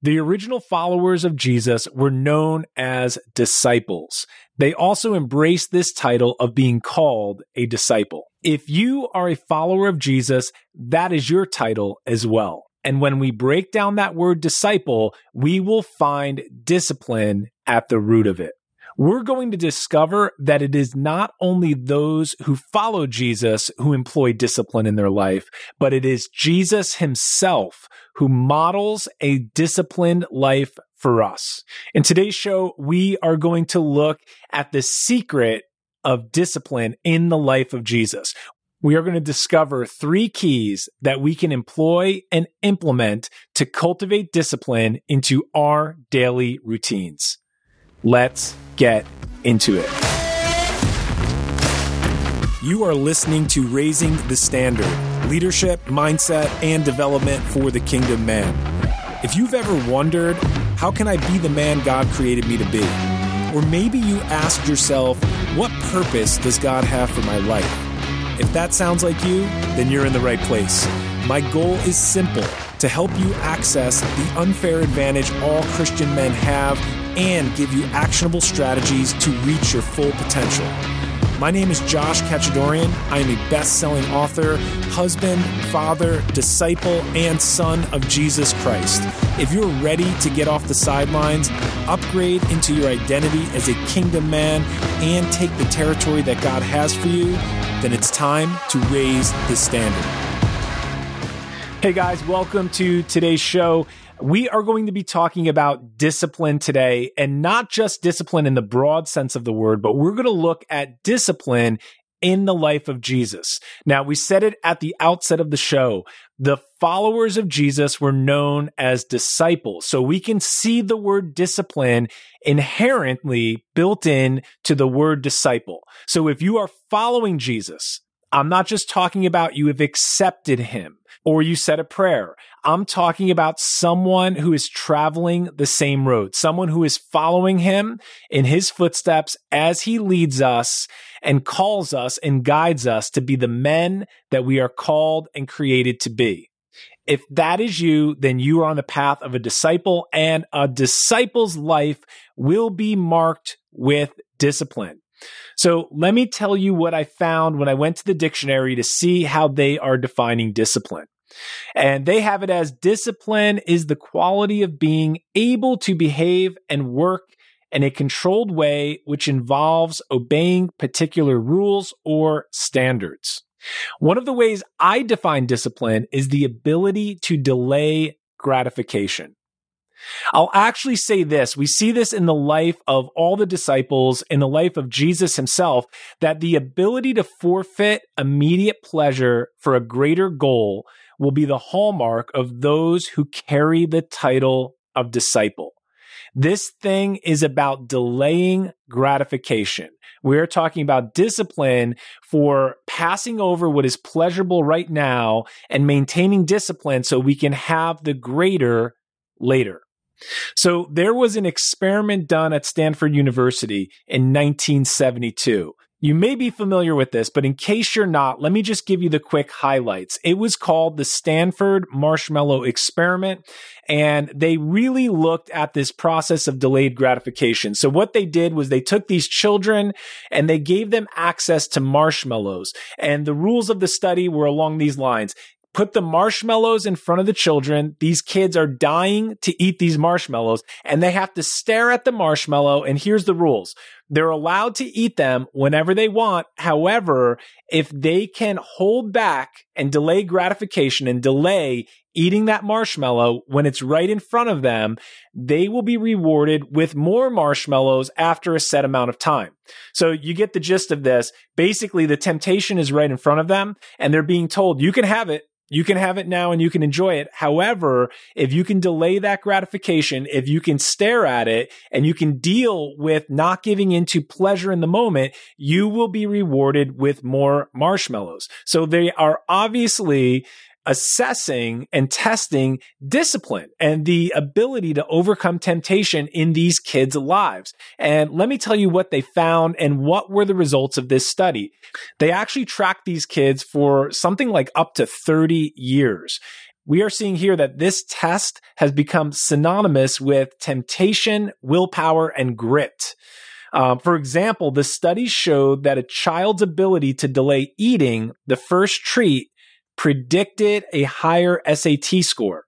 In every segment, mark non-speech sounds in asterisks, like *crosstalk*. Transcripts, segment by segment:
The original followers of Jesus were known as disciples. They also embraced this title of being called a disciple. If you are a follower of Jesus, that is your title as well. And when we break down that word disciple, we will find discipline at the root of it we're going to discover that it is not only those who follow Jesus who employ discipline in their life, but it is Jesus himself who models a disciplined life for us. In today's show, we are going to look at the secret of discipline in the life of Jesus. We are going to discover three keys that we can employ and implement to cultivate discipline into our daily routines. Let's get into it. You are listening to Raising the Standard Leadership, Mindset, and Development for the Kingdom Man. If you've ever wondered, how can I be the man God created me to be? Or maybe you asked yourself, what purpose does God have for my life? If that sounds like you, then you're in the right place. My goal is simple to help you access the unfair advantage all Christian men have and give you actionable strategies to reach your full potential. My name is Josh Kachadorian. I am a best selling author, husband, father, disciple, and son of Jesus Christ. If you're ready to get off the sidelines, upgrade into your identity as a kingdom man, and take the territory that God has for you, then it's time to raise the standard. Hey guys, welcome to today's show. We are going to be talking about discipline today and not just discipline in the broad sense of the word, but we're going to look at discipline in the life of Jesus. Now, we said it at the outset of the show. The followers of Jesus were known as disciples. So we can see the word discipline inherently built in to the word disciple. So if you are following Jesus, I'm not just talking about you have accepted him or you said a prayer. I'm talking about someone who is traveling the same road, someone who is following him in his footsteps as he leads us and calls us and guides us to be the men that we are called and created to be. If that is you, then you are on the path of a disciple and a disciple's life will be marked with discipline. So let me tell you what I found when I went to the dictionary to see how they are defining discipline. And they have it as discipline is the quality of being able to behave and work in a controlled way, which involves obeying particular rules or standards. One of the ways I define discipline is the ability to delay gratification. I'll actually say this. We see this in the life of all the disciples, in the life of Jesus himself, that the ability to forfeit immediate pleasure for a greater goal will be the hallmark of those who carry the title of disciple. This thing is about delaying gratification. We're talking about discipline for passing over what is pleasurable right now and maintaining discipline so we can have the greater later. So there was an experiment done at Stanford University in 1972. You may be familiar with this, but in case you're not, let me just give you the quick highlights. It was called the Stanford Marshmallow Experiment, and they really looked at this process of delayed gratification. So what they did was they took these children and they gave them access to marshmallows. And the rules of the study were along these lines put the marshmallows in front of the children. These kids are dying to eat these marshmallows and they have to stare at the marshmallow. And here's the rules. They're allowed to eat them whenever they want. However, if they can hold back and delay gratification and delay eating that marshmallow when it's right in front of them, they will be rewarded with more marshmallows after a set amount of time. So you get the gist of this. Basically, the temptation is right in front of them and they're being told, you can have it you can have it now and you can enjoy it. However, if you can delay that gratification, if you can stare at it and you can deal with not giving into pleasure in the moment, you will be rewarded with more marshmallows. So they are obviously assessing and testing discipline and the ability to overcome temptation in these kids' lives. And let me tell you what they found and what were the results of this study. They actually tracked these kids for something like up to 30 years. we are seeing here that this test has become synonymous with temptation, willpower, and grit. Um, for example, the study showed that a child's ability to delay eating the first treat predicted a higher SAT score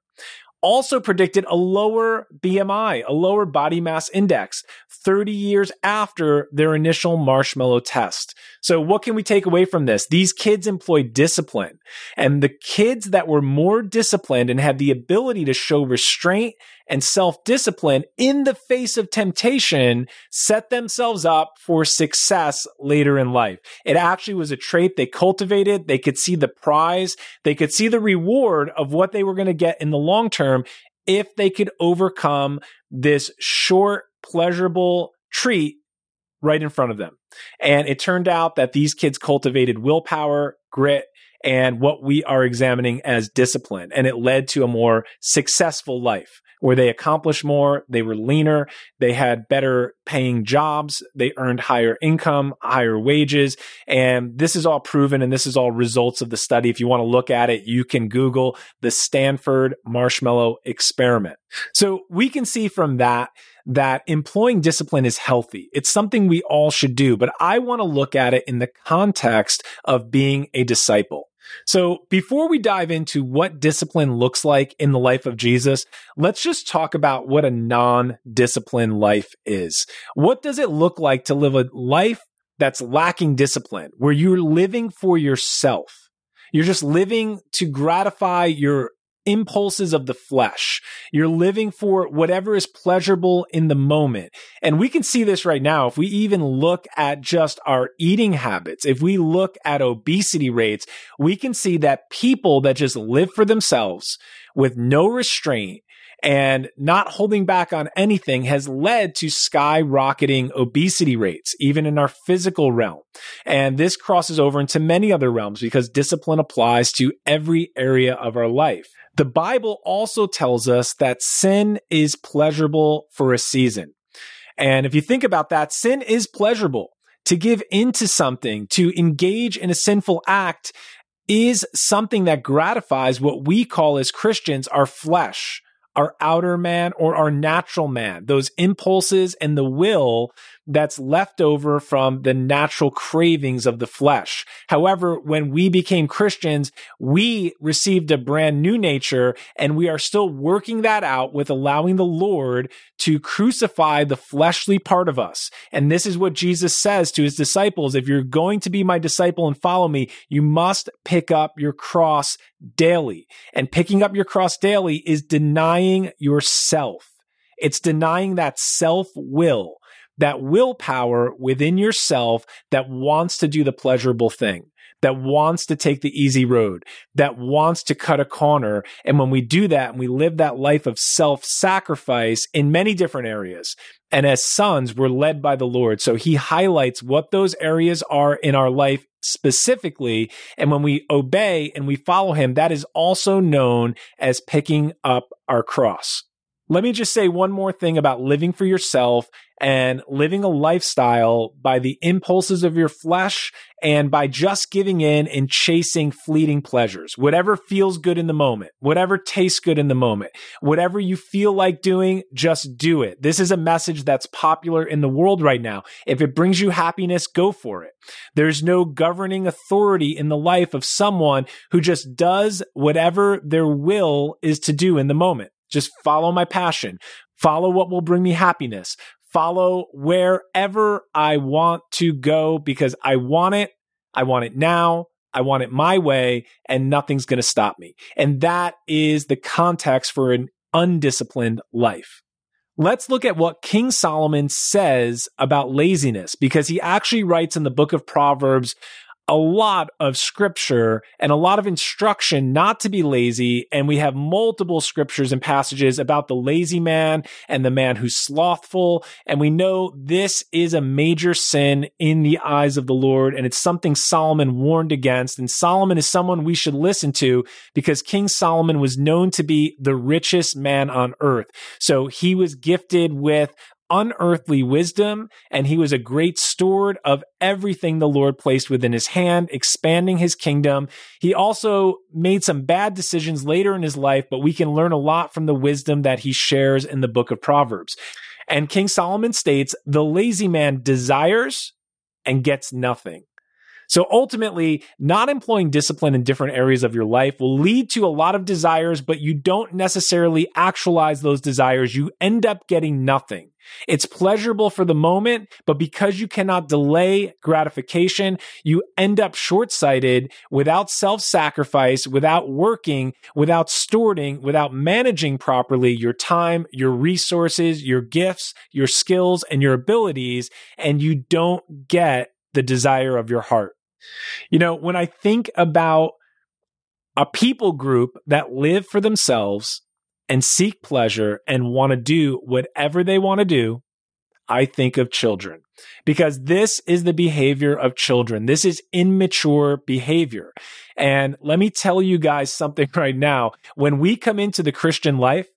also predicted a lower BMI, a lower body mass index 30 years after their initial marshmallow test. So what can we take away from this? These kids employed discipline and the kids that were more disciplined and had the ability to show restraint and self discipline in the face of temptation set themselves up for success later in life. It actually was a trait they cultivated. They could see the prize. They could see the reward of what they were going to get in the long term if they could overcome this short, pleasurable treat right in front of them. And it turned out that these kids cultivated willpower, grit, and what we are examining as discipline. And it led to a more successful life where they accomplished more, they were leaner, they had better paying jobs, they earned higher income, higher wages. And this is all proven and this is all results of the study. If you want to look at it, you can Google the Stanford marshmallow experiment. So we can see from that that employing discipline is healthy. It's something we all should do, but I want to look at it in the context of being a disciple. So before we dive into what discipline looks like in the life of Jesus, let's just talk about what a non-disciplined life is. What does it look like to live a life that's lacking discipline, where you're living for yourself? You're just living to gratify your impulses of the flesh. You're living for whatever is pleasurable in the moment. And we can see this right now. If we even look at just our eating habits, if we look at obesity rates, we can see that people that just live for themselves with no restraint and not holding back on anything has led to skyrocketing obesity rates, even in our physical realm. And this crosses over into many other realms because discipline applies to every area of our life. The Bible also tells us that sin is pleasurable for a season. And if you think about that, sin is pleasurable. To give into something, to engage in a sinful act is something that gratifies what we call as Christians our flesh, our outer man or our natural man, those impulses and the will that's left over from the natural cravings of the flesh. However, when we became Christians, we received a brand new nature and we are still working that out with allowing the Lord to crucify the fleshly part of us. And this is what Jesus says to his disciples. If you're going to be my disciple and follow me, you must pick up your cross daily. And picking up your cross daily is denying yourself. It's denying that self will that willpower within yourself that wants to do the pleasurable thing, that wants to take the easy road, that wants to cut a corner. And when we do that and we live that life of self sacrifice in many different areas, and as sons, we're led by the Lord. So he highlights what those areas are in our life specifically. And when we obey and we follow him, that is also known as picking up our cross. Let me just say one more thing about living for yourself and living a lifestyle by the impulses of your flesh and by just giving in and chasing fleeting pleasures. Whatever feels good in the moment, whatever tastes good in the moment, whatever you feel like doing, just do it. This is a message that's popular in the world right now. If it brings you happiness, go for it. There's no governing authority in the life of someone who just does whatever their will is to do in the moment. Just follow my passion. Follow what will bring me happiness. Follow wherever I want to go because I want it. I want it now. I want it my way and nothing's going to stop me. And that is the context for an undisciplined life. Let's look at what King Solomon says about laziness because he actually writes in the book of Proverbs a lot of scripture and a lot of instruction not to be lazy. And we have multiple scriptures and passages about the lazy man and the man who's slothful. And we know this is a major sin in the eyes of the Lord. And it's something Solomon warned against. And Solomon is someone we should listen to because King Solomon was known to be the richest man on earth. So he was gifted with unearthly wisdom, and he was a great steward of everything the Lord placed within his hand, expanding his kingdom. He also made some bad decisions later in his life, but we can learn a lot from the wisdom that he shares in the book of Proverbs. And King Solomon states, the lazy man desires and gets nothing. So ultimately, not employing discipline in different areas of your life will lead to a lot of desires, but you don't necessarily actualize those desires. You end up getting nothing. It's pleasurable for the moment, but because you cannot delay gratification, you end up short sighted without self sacrifice, without working, without storing, without managing properly your time, your resources, your gifts, your skills, and your abilities, and you don't get the desire of your heart. You know, when I think about a people group that live for themselves and seek pleasure and want to do whatever they want to do, I think of children because this is the behavior of children. This is immature behavior. And let me tell you guys something *laughs* right now. When we come into the Christian life,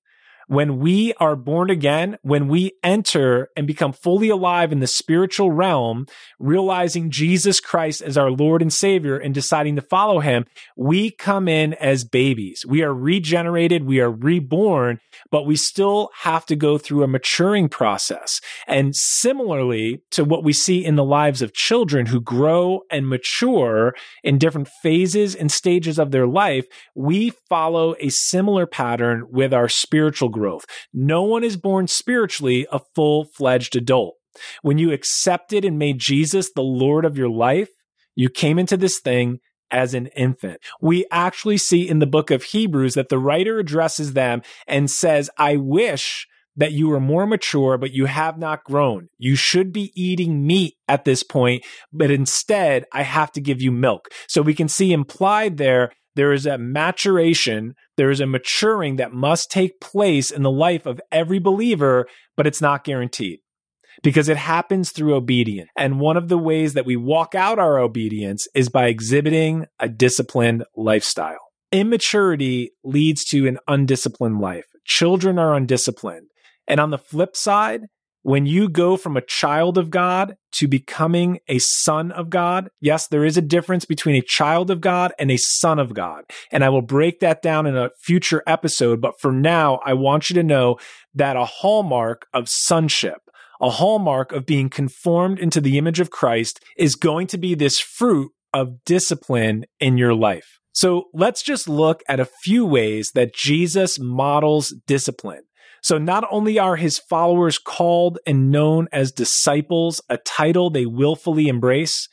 when we are born again, when we enter and become fully alive in the spiritual realm, realizing Jesus Christ as our Lord and Savior and deciding to follow him, we come in as babies. We are regenerated, we are reborn, but we still have to go through a maturing process. And similarly to what we see in the lives of children who grow and mature in different phases and stages of their life, we follow a similar pattern with our spiritual growth. No one is born spiritually a full fledged adult. When you accepted and made Jesus the Lord of your life, you came into this thing as an infant. We actually see in the book of Hebrews that the writer addresses them and says, I wish that you were more mature, but you have not grown. You should be eating meat at this point, but instead I have to give you milk. So we can see implied there there is a maturation, there is a maturing that must take place in the life of every believer, but it's not guaranteed because it happens through obedience. And one of the ways that we walk out our obedience is by exhibiting a disciplined lifestyle. Immaturity leads to an undisciplined life. Children are undisciplined. And on the flip side, when you go from a child of God to becoming a son of God, yes, there is a difference between a child of God and a son of God. And I will break that down in a future episode. But for now, I want you to know that a hallmark of sonship, a hallmark of being conformed into the image of Christ is going to be this fruit of discipline in your life. So let's just look at a few ways that Jesus models discipline. So not only are his followers called and known as disciples, a title they willfully embrace,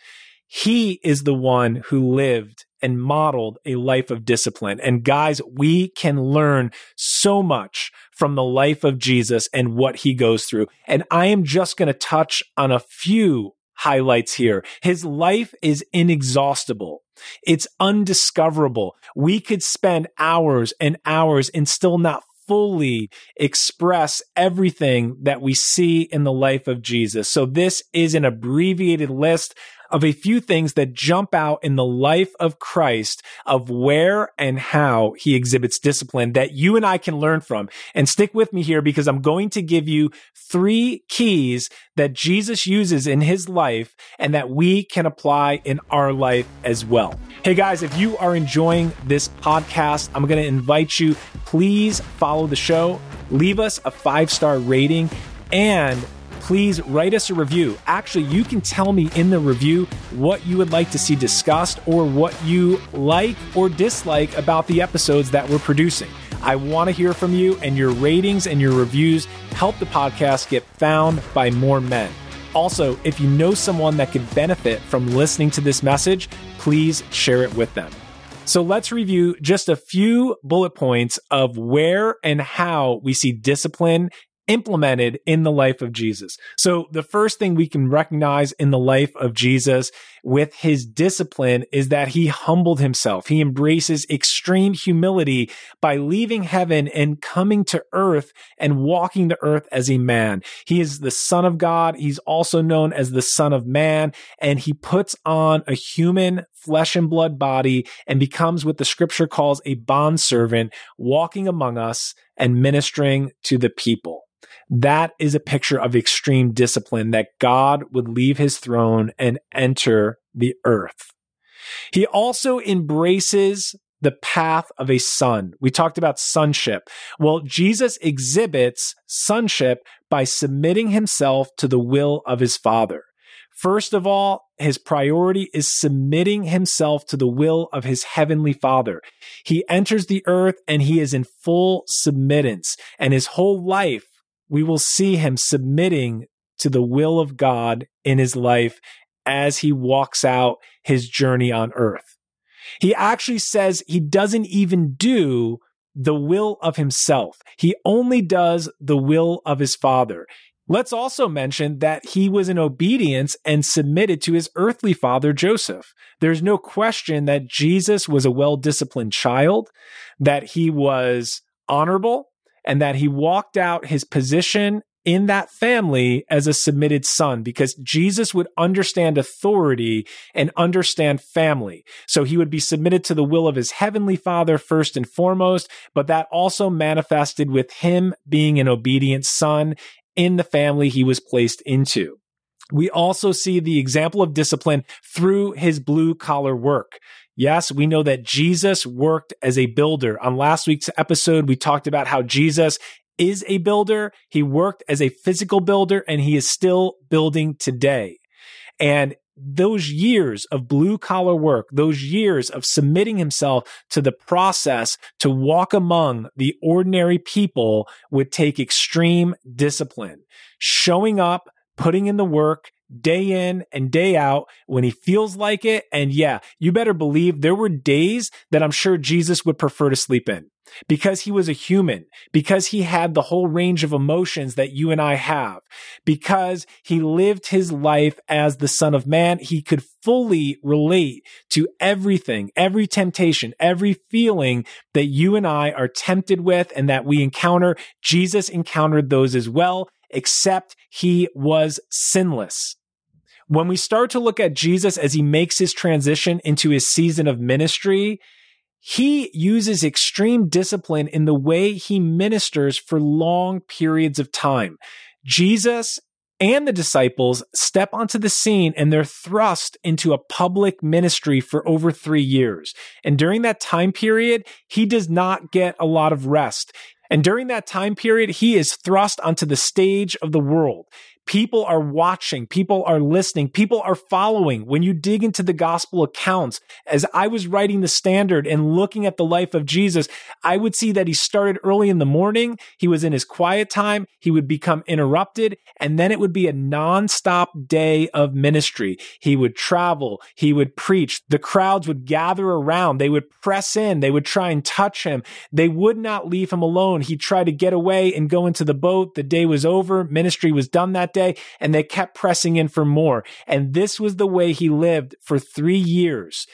he is the one who lived and modeled a life of discipline. And guys, we can learn so much from the life of Jesus and what he goes through. And I am just going to touch on a few highlights here. His life is inexhaustible. It's undiscoverable. We could spend hours and hours and still not fully express everything that we see in the life of Jesus. So this is an abbreviated list of a few things that jump out in the life of Christ of where and how he exhibits discipline that you and I can learn from. And stick with me here because I'm going to give you three keys that Jesus uses in his life and that we can apply in our life as well. Hey guys, if you are enjoying this podcast, I'm going to invite you, please follow the show, leave us a five star rating, and please write us a review. Actually, you can tell me in the review what you would like to see discussed or what you like or dislike about the episodes that we're producing. I want to hear from you, and your ratings and your reviews help the podcast get found by more men. Also, if you know someone that could benefit from listening to this message, please share it with them. So let's review just a few bullet points of where and how we see discipline implemented in the life of Jesus. So the first thing we can recognize in the life of Jesus with his discipline is that he humbled himself. He embraces extreme humility by leaving heaven and coming to earth and walking the earth as a man. He is the son of God. He's also known as the son of man and he puts on a human flesh and blood body and becomes what the scripture calls a bondservant walking among us and ministering to the people. That is a picture of extreme discipline that God would leave his throne and enter the earth. He also embraces the path of a son. We talked about sonship. Well, Jesus exhibits sonship by submitting himself to the will of his father. First of all, his priority is submitting himself to the will of his heavenly father. He enters the earth and he is in full submittance and his whole life we will see him submitting to the will of God in his life as he walks out his journey on earth. He actually says he doesn't even do the will of himself. He only does the will of his father. Let's also mention that he was in obedience and submitted to his earthly father, Joseph. There's no question that Jesus was a well disciplined child, that he was honorable, and that he walked out his position in that family as a submitted son because Jesus would understand authority and understand family. So he would be submitted to the will of his heavenly father first and foremost, but that also manifested with him being an obedient son in the family he was placed into. We also see the example of discipline through his blue collar work. Yes, we know that Jesus worked as a builder. On last week's episode, we talked about how Jesus is a builder. He worked as a physical builder and he is still building today. And those years of blue collar work, those years of submitting himself to the process to walk among the ordinary people would take extreme discipline, showing up, putting in the work, day in and day out when he feels like it. And yeah, you better believe there were days that I'm sure Jesus would prefer to sleep in because he was a human, because he had the whole range of emotions that you and I have, because he lived his life as the son of man. He could fully relate to everything, every temptation, every feeling that you and I are tempted with and that we encounter. Jesus encountered those as well, except he was sinless. When we start to look at Jesus as he makes his transition into his season of ministry, he uses extreme discipline in the way he ministers for long periods of time. Jesus and the disciples step onto the scene and they're thrust into a public ministry for over three years. And during that time period, he does not get a lot of rest. And during that time period, he is thrust onto the stage of the world. People are watching, people are listening, people are following. When you dig into the gospel accounts, as I was writing the standard and looking at the life of Jesus, I would see that he started early in the morning. He was in his quiet time. He would become interrupted and then it would be a nonstop day of ministry. He would travel. He would preach. The crowds would gather around. They would press in. They would try and touch him. They would not leave him alone. He tried to get away and go into the boat. The day was over. Ministry was done that day and they kept pressing in for more. And this was the way he lived for three years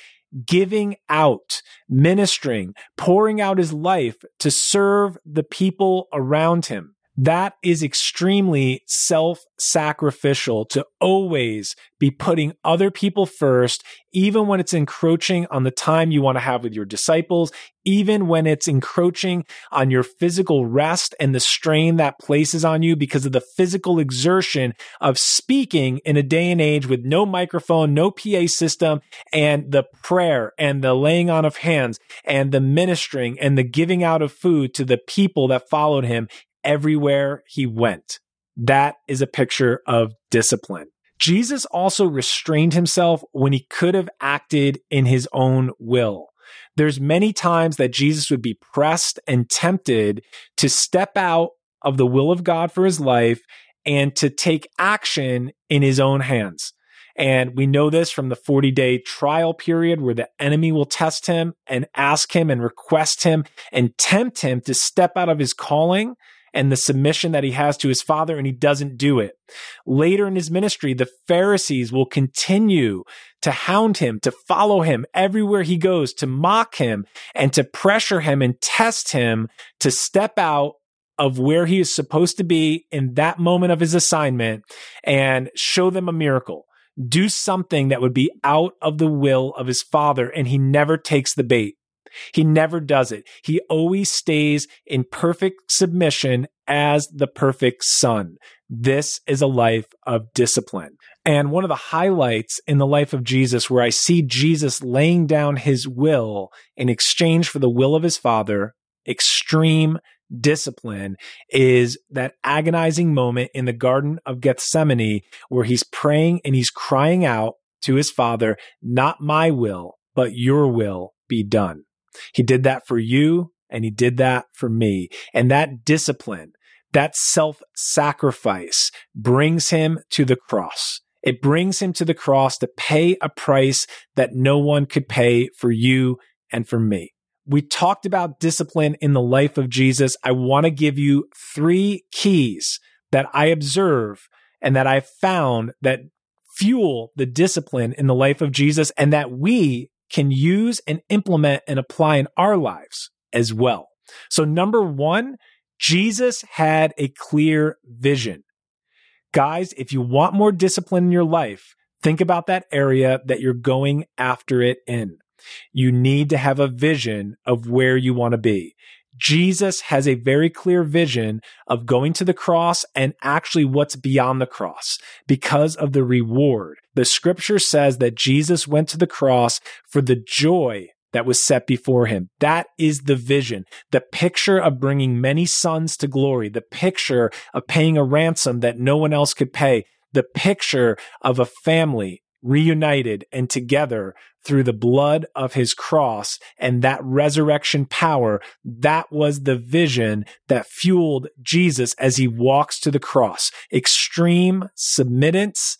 giving out, ministering, pouring out his life to serve the people around him. That is extremely self sacrificial to always be putting other people first, even when it's encroaching on the time you want to have with your disciples, even when it's encroaching on your physical rest and the strain that places on you because of the physical exertion of speaking in a day and age with no microphone, no PA system, and the prayer and the laying on of hands and the ministering and the giving out of food to the people that followed him everywhere he went. That is a picture of discipline. Jesus also restrained himself when he could have acted in his own will. There's many times that Jesus would be pressed and tempted to step out of the will of God for his life and to take action in his own hands. And we know this from the 40 day trial period where the enemy will test him and ask him and request him and tempt him to step out of his calling and the submission that he has to his father, and he doesn't do it. Later in his ministry, the Pharisees will continue to hound him, to follow him everywhere he goes, to mock him, and to pressure him and test him to step out of where he is supposed to be in that moment of his assignment and show them a miracle. Do something that would be out of the will of his father, and he never takes the bait. He never does it. He always stays in perfect submission as the perfect son. This is a life of discipline. And one of the highlights in the life of Jesus, where I see Jesus laying down his will in exchange for the will of his father, extreme discipline, is that agonizing moment in the Garden of Gethsemane where he's praying and he's crying out to his father, Not my will, but your will be done. He did that for you and he did that for me. And that discipline, that self sacrifice brings him to the cross. It brings him to the cross to pay a price that no one could pay for you and for me. We talked about discipline in the life of Jesus. I want to give you three keys that I observe and that I found that fuel the discipline in the life of Jesus and that we can use and implement and apply in our lives as well. So, number one, Jesus had a clear vision. Guys, if you want more discipline in your life, think about that area that you're going after it in. You need to have a vision of where you want to be. Jesus has a very clear vision of going to the cross and actually what's beyond the cross because of the reward. The scripture says that Jesus went to the cross for the joy that was set before him. That is the vision, the picture of bringing many sons to glory, the picture of paying a ransom that no one else could pay, the picture of a family reunited and together through the blood of his cross and that resurrection power. That was the vision that fueled Jesus as he walks to the cross. Extreme submittance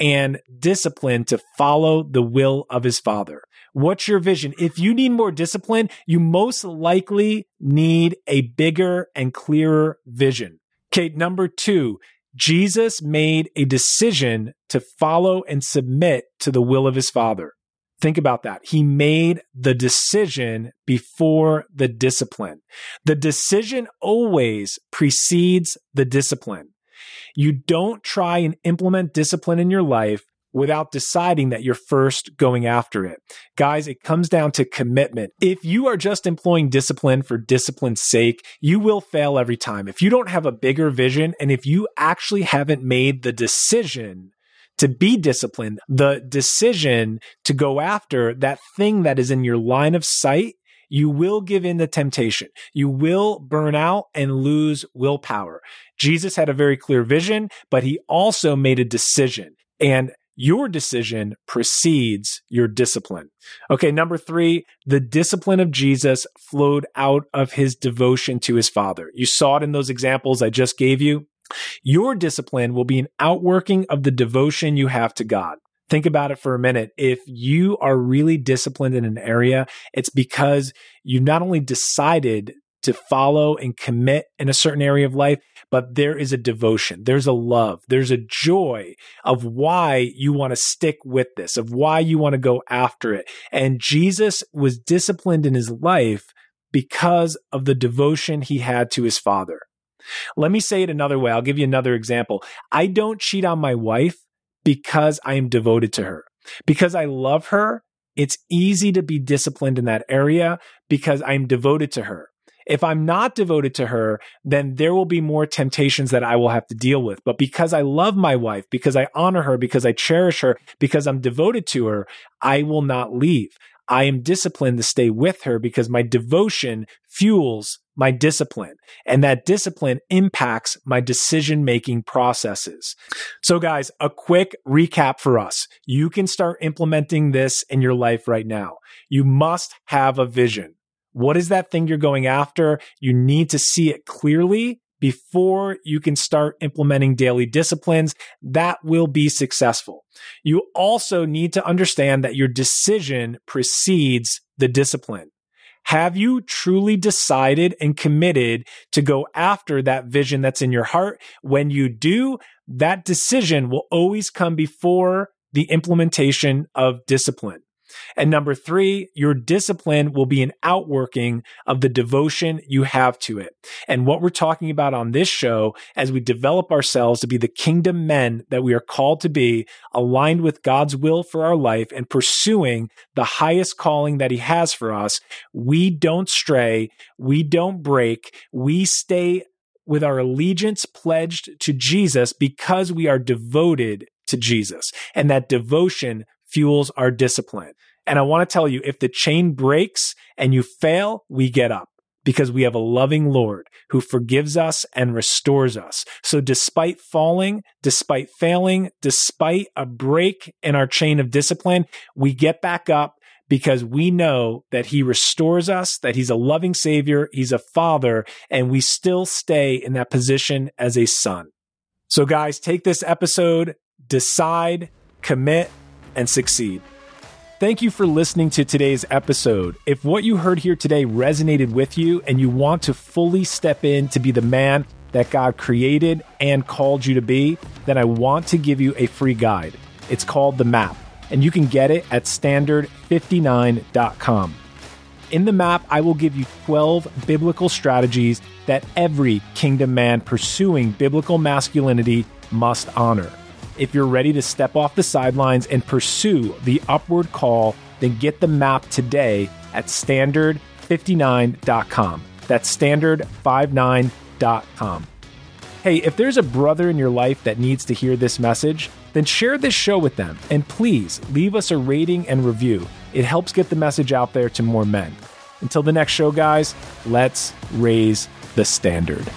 and discipline to follow the will of his father. What's your vision? If you need more discipline, you most likely need a bigger and clearer vision. Okay. Number two, Jesus made a decision to follow and submit to the will of his father. Think about that. He made the decision before the discipline. The decision always precedes the discipline. You don't try and implement discipline in your life without deciding that you're first going after it. Guys, it comes down to commitment. If you are just employing discipline for discipline's sake, you will fail every time. If you don't have a bigger vision and if you actually haven't made the decision to be disciplined, the decision to go after that thing that is in your line of sight, you will give in to temptation. You will burn out and lose willpower. Jesus had a very clear vision, but he also made a decision. And your decision precedes your discipline. Okay, number three, the discipline of Jesus flowed out of his devotion to his Father. You saw it in those examples I just gave you. Your discipline will be an outworking of the devotion you have to God. Think about it for a minute. If you are really disciplined in an area, it's because you've not only decided to follow and commit in a certain area of life, but there is a devotion, there's a love, there's a joy of why you want to stick with this, of why you want to go after it. And Jesus was disciplined in his life because of the devotion he had to his father. Let me say it another way. I'll give you another example. I don't cheat on my wife because I am devoted to her. Because I love her, it's easy to be disciplined in that area because I'm devoted to her. If I'm not devoted to her, then there will be more temptations that I will have to deal with. But because I love my wife, because I honor her, because I cherish her, because I'm devoted to her, I will not leave. I am disciplined to stay with her because my devotion fuels my discipline and that discipline impacts my decision making processes. So guys, a quick recap for us. You can start implementing this in your life right now. You must have a vision. What is that thing you're going after? You need to see it clearly before you can start implementing daily disciplines that will be successful. You also need to understand that your decision precedes the discipline. Have you truly decided and committed to go after that vision that's in your heart? When you do, that decision will always come before the implementation of discipline. And number three, your discipline will be an outworking of the devotion you have to it. And what we're talking about on this show as we develop ourselves to be the kingdom men that we are called to be, aligned with God's will for our life and pursuing the highest calling that he has for us, we don't stray. We don't break. We stay with our allegiance pledged to Jesus because we are devoted to Jesus. And that devotion fuels our discipline. And I want to tell you, if the chain breaks and you fail, we get up because we have a loving Lord who forgives us and restores us. So despite falling, despite failing, despite a break in our chain of discipline, we get back up because we know that he restores us, that he's a loving savior, he's a father, and we still stay in that position as a son. So guys, take this episode, decide, commit, and succeed. Thank you for listening to today's episode. If what you heard here today resonated with you and you want to fully step in to be the man that God created and called you to be, then I want to give you a free guide. It's called The Map, and you can get it at standard59.com. In the map, I will give you 12 biblical strategies that every kingdom man pursuing biblical masculinity must honor. If you're ready to step off the sidelines and pursue the upward call, then get the map today at standard59.com. That's standard59.com. Hey, if there's a brother in your life that needs to hear this message, then share this show with them and please leave us a rating and review. It helps get the message out there to more men. Until the next show, guys, let's raise the standard.